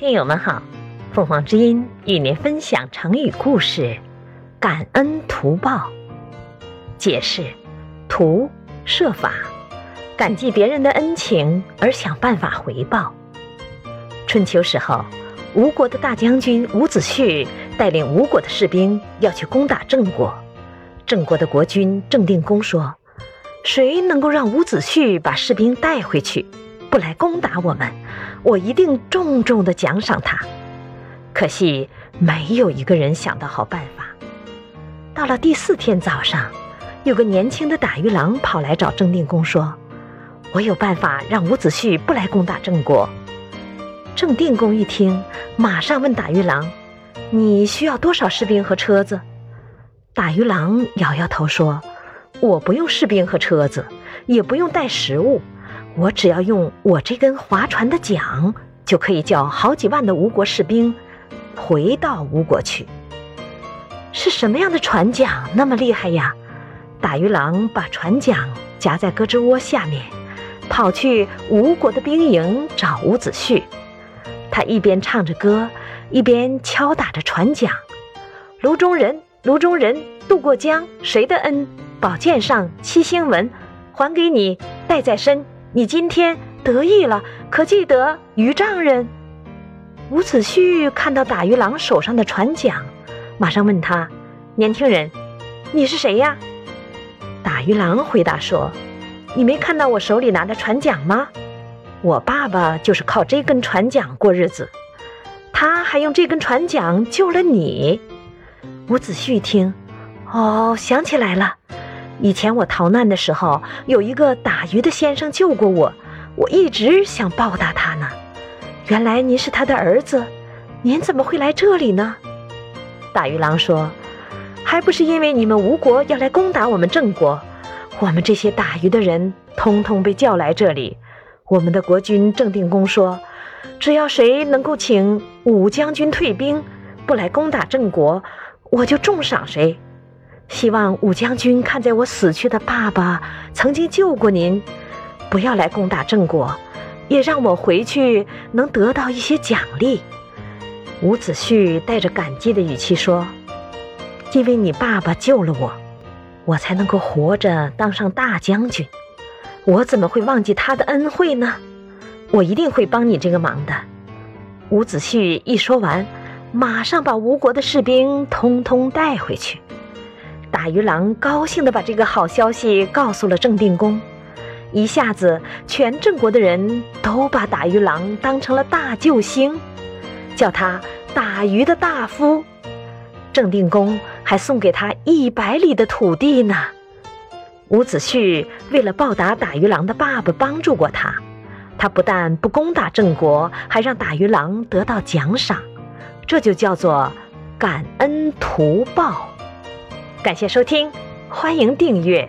听友们好，凤凰之音与您分享成语故事“感恩图报”。解释：图，设法，感激别人的恩情而想办法回报。春秋时候，吴国的大将军伍子胥带领吴国的士兵要去攻打郑国。郑国的国君郑定公说：“谁能够让伍子胥把士兵带回去？”不来攻打我们，我一定重重的奖赏他。可惜没有一个人想到好办法。到了第四天早上，有个年轻的打鱼郎跑来找郑定公说：“我有办法让伍子胥不来攻打郑国。”郑定公一听，马上问打鱼郎：“你需要多少士兵和车子？”打鱼郎摇摇头说：“我不用士兵和车子，也不用带食物。”我只要用我这根划船的桨，就可以叫好几万的吴国士兵回到吴国去。是什么样的船桨那么厉害呀？打鱼郎把船桨夹在胳肢窝下面，跑去吴国的兵营找伍子胥。他一边唱着歌，一边敲打着船桨。卢中人，卢中人，渡过江，谁的恩？宝剑上七星纹，还给你，带在身。你今天得意了，可记得渔丈人？伍子胥看到打鱼郎手上的船桨，马上问他：“年轻人，你是谁呀？”打鱼郎回答说：“你没看到我手里拿的船桨吗？我爸爸就是靠这根船桨过日子，他还用这根船桨救了你。”伍子胥一听，哦，想起来了。以前我逃难的时候，有一个打鱼的先生救过我，我一直想报答他呢。原来您是他的儿子，您怎么会来这里呢？打鱼郎说：“还不是因为你们吴国要来攻打我们郑国，我们这些打鱼的人通通被叫来这里。我们的国君郑定公说，只要谁能够请武将军退兵，不来攻打郑国，我就重赏谁。”希望武将军看在我死去的爸爸曾经救过您，不要来攻打郑国，也让我回去能得到一些奖励。伍子胥带着感激的语气说：“因为你爸爸救了我，我才能够活着当上大将军。我怎么会忘记他的恩惠呢？我一定会帮你这个忙的。”伍子胥一说完，马上把吴国的士兵通通带回去。打鱼郎高兴地把这个好消息告诉了郑定公，一下子全郑国的人都把打鱼郎当成了大救星，叫他打鱼的大夫。郑定公还送给他一百里的土地呢。伍子胥为了报答打鱼郎的爸爸帮助过他，他不但不攻打郑国，还让打鱼郎得到奖赏，这就叫做感恩图报。感谢收听，欢迎订阅。